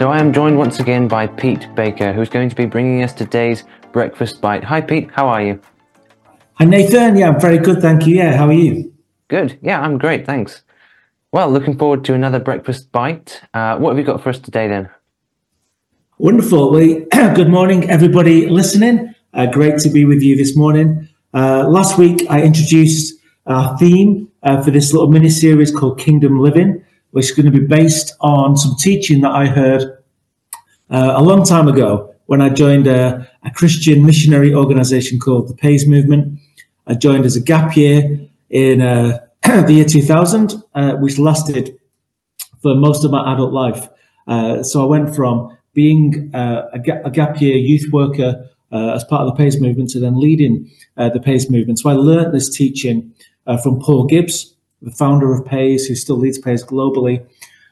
So I am joined once again by Pete Baker, who's going to be bringing us today's breakfast bite. Hi, Pete. How are you? Hi, Nathan. Yeah, I'm very good. Thank you. Yeah, how are you? Good. Yeah, I'm great. Thanks. Well, looking forward to another breakfast bite. Uh, what have you got for us today then? Wonderful. Well, good morning, everybody listening. Uh, great to be with you this morning. Uh, last week, I introduced our theme uh, for this little mini series called Kingdom Living which is going to be based on some teaching that I heard uh, a long time ago when I joined a, a, Christian missionary organization called the Pais Movement. I joined as a gap year in uh, the year 2000, uh, which lasted for most of my adult life. Uh, so I went from being uh, a, ga- a, gap year youth worker uh, as part of the Pais Movement to then leading the Pais Movement. So I learned this teaching from Paul Gibbs, the founder of Pais, who still leads Pais globally.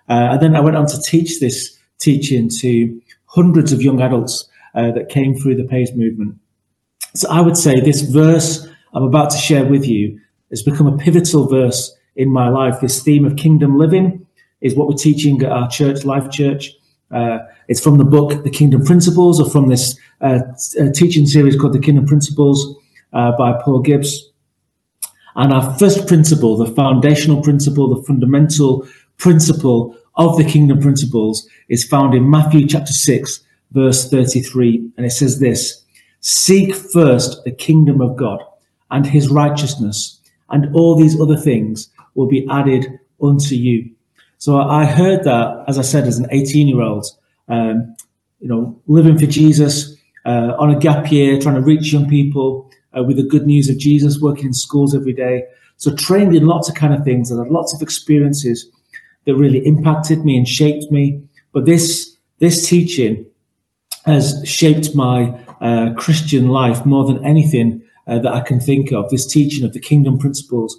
Uh, and then I went on to teach this teaching to hundreds of young adults uh, that came through the Pais movement. So I would say this verse I'm about to share with you has become a pivotal verse in my life. This theme of kingdom living is what we're teaching at our church, Life Church. Uh, it's from the book, The Kingdom Principles, or from this uh, uh teaching series called The Kingdom Principles uh, by Paul Gibbs. And our first principle, the foundational principle, the fundamental principle of the kingdom principles is found in Matthew chapter 6, verse 33. And it says this Seek first the kingdom of God and his righteousness, and all these other things will be added unto you. So I heard that, as I said, as an 18 year old, um, you know, living for Jesus, uh, on a gap year, trying to reach young people, uh, with the good news of Jesus, working in schools every day. So trained in lots of kind of things and had lots of experiences that really impacted me and shaped me. But this this teaching has shaped my uh, Christian life more than anything uh, that I can think of. This teaching of the kingdom principles,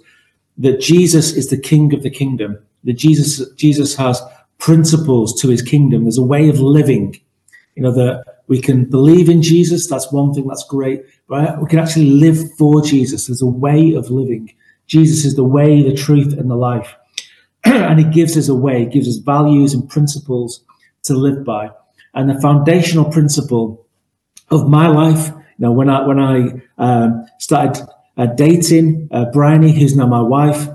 that Jesus is the King of the kingdom, that Jesus Jesus has principles to his kingdom. There's a way of living, you know, that we can believe in Jesus. That's one thing. That's great. But we can actually live for Jesus. There's a way of living. Jesus is the way, the truth, and the life. and he gives us a way, gives us values and principles to live by. And the foundational principle of my life, you know, when I, when I um, started uh, dating uh, Bryony, who's now my wife,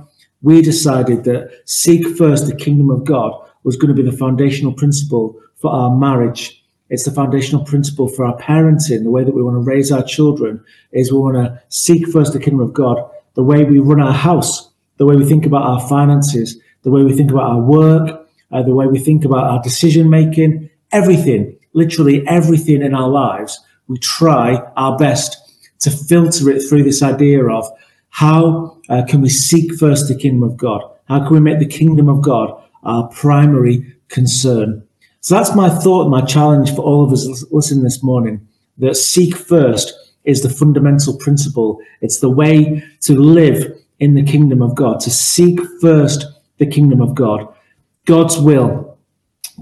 we decided that seek first the kingdom of God was going to be the foundational principle for our marriage. It's the foundational principle for our parenting, the way that we want to raise our children is we want to seek first the kingdom of God, the way we run our house, the way we think about our finances, the way we think about our work, uh, the way we think about our decision making, everything, literally everything in our lives, we try our best to filter it through this idea of how uh, can we seek first the kingdom of God? How can we make the kingdom of God our primary concern? So that's my thought, my challenge for all of us listening this morning that seek first is the fundamental principle. It's the way to live in the kingdom of God, to seek first the kingdom of God, God's will,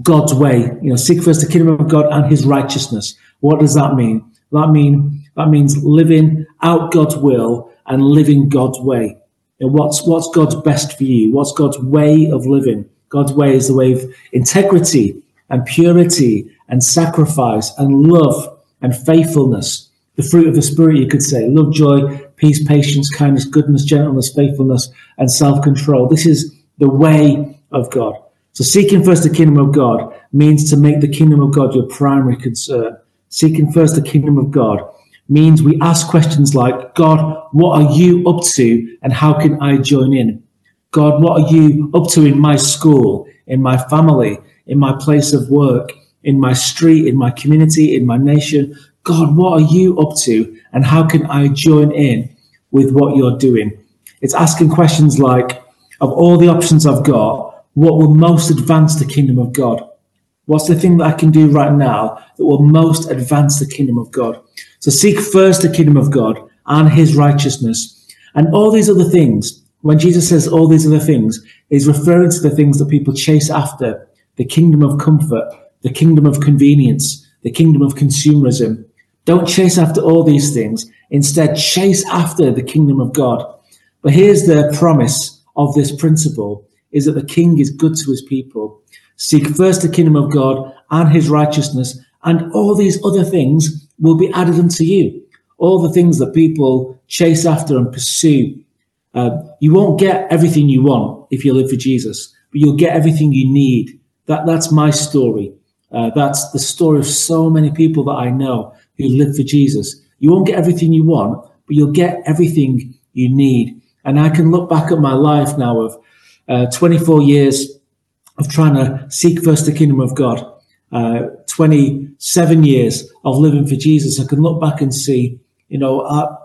God's way. You know, seek first the kingdom of God and his righteousness. What does that mean? That mean that means living out God's will and living God's way. And what's what's God's best for you? What's God's way of living? God's way is the way of integrity, and purity and sacrifice and love and faithfulness. The fruit of the Spirit, you could say love, joy, peace, patience, kindness, goodness, gentleness, faithfulness, and self control. This is the way of God. So, seeking first the kingdom of God means to make the kingdom of God your primary concern. Seeking first the kingdom of God means we ask questions like, God, what are you up to and how can I join in? God, what are you up to in my school, in my family, in my place of work, in my street, in my community, in my nation. God, what are you up to? And how can I join in with what you're doing? It's asking questions like, of all the options I've got, what will most advance the kingdom of God? What's the thing that I can do right now that will most advance the kingdom of God? So seek first the kingdom of God and his righteousness and all these other things. When Jesus says all these other things, he's referring to the things that people chase after the kingdom of comfort, the kingdom of convenience, the kingdom of consumerism. Don't chase after all these things. Instead, chase after the kingdom of God. But here's the promise of this principle is that the king is good to his people. Seek first the kingdom of God and his righteousness, and all these other things will be added unto you. All the things that people chase after and pursue. Uh, you won't get everything you want if you live for Jesus, but you'll get everything you need. That, that's my story. Uh, that's the story of so many people that I know who live for Jesus. You won't get everything you want, but you'll get everything you need. And I can look back at my life now of uh, 24 years of trying to seek first the kingdom of God, uh, 27 years of living for Jesus. I can look back and see, you know, I,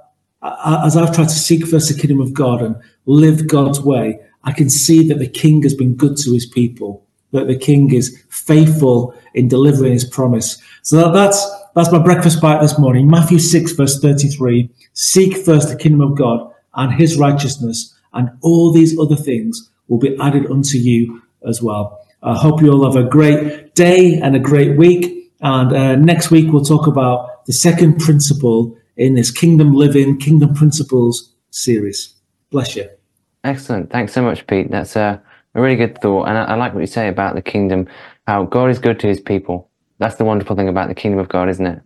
I, as I've tried to seek first the kingdom of God and live God's way, I can see that the King has been good to his people, that the King is faithful in delivering his promise. So that, that's that's my breakfast bite this morning. Matthew 6, verse 33. Seek first the kingdom of God and his righteousness, and all these other things will be added unto you as well. I hope you all have a great day and a great week. And uh, next week, we'll talk about the second principle in this Kingdom Living, Kingdom Principles series. Bless you. Excellent. Thanks so much, Pete. That's a, a really good thought. And I, I, like what you say about the kingdom, how God is good to his people. That's the wonderful thing about the kingdom of God, isn't it?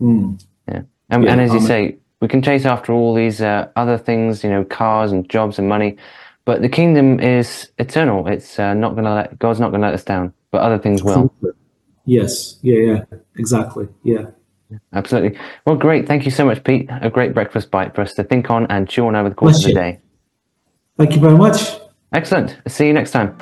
Mm. Yeah. And, yeah, and as you say, we can chase after all these uh, other things, you know, cars and jobs and money, but the kingdom is eternal. It's uh, not going to let, God's not going to let us down, but other things will. Yes. Yeah. Yeah. Exactly. Yeah. Absolutely. Well, great. Thank you so much, Pete. A great breakfast bite for us to think on and chew on over the course Bless of the you. day. Thank you very much. Excellent. See you next time.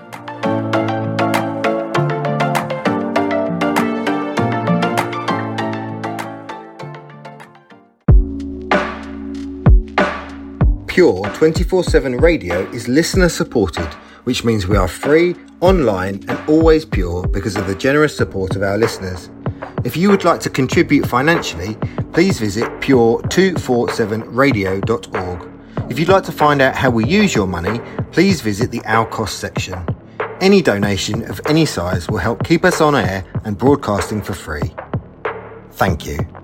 Pure 24 7 radio is listener supported, which means we are free, online, and always pure because of the generous support of our listeners. If you would like to contribute financially, please visit pure247radio.org. If you'd like to find out how we use your money, please visit the Our Cost section. Any donation of any size will help keep us on air and broadcasting for free. Thank you.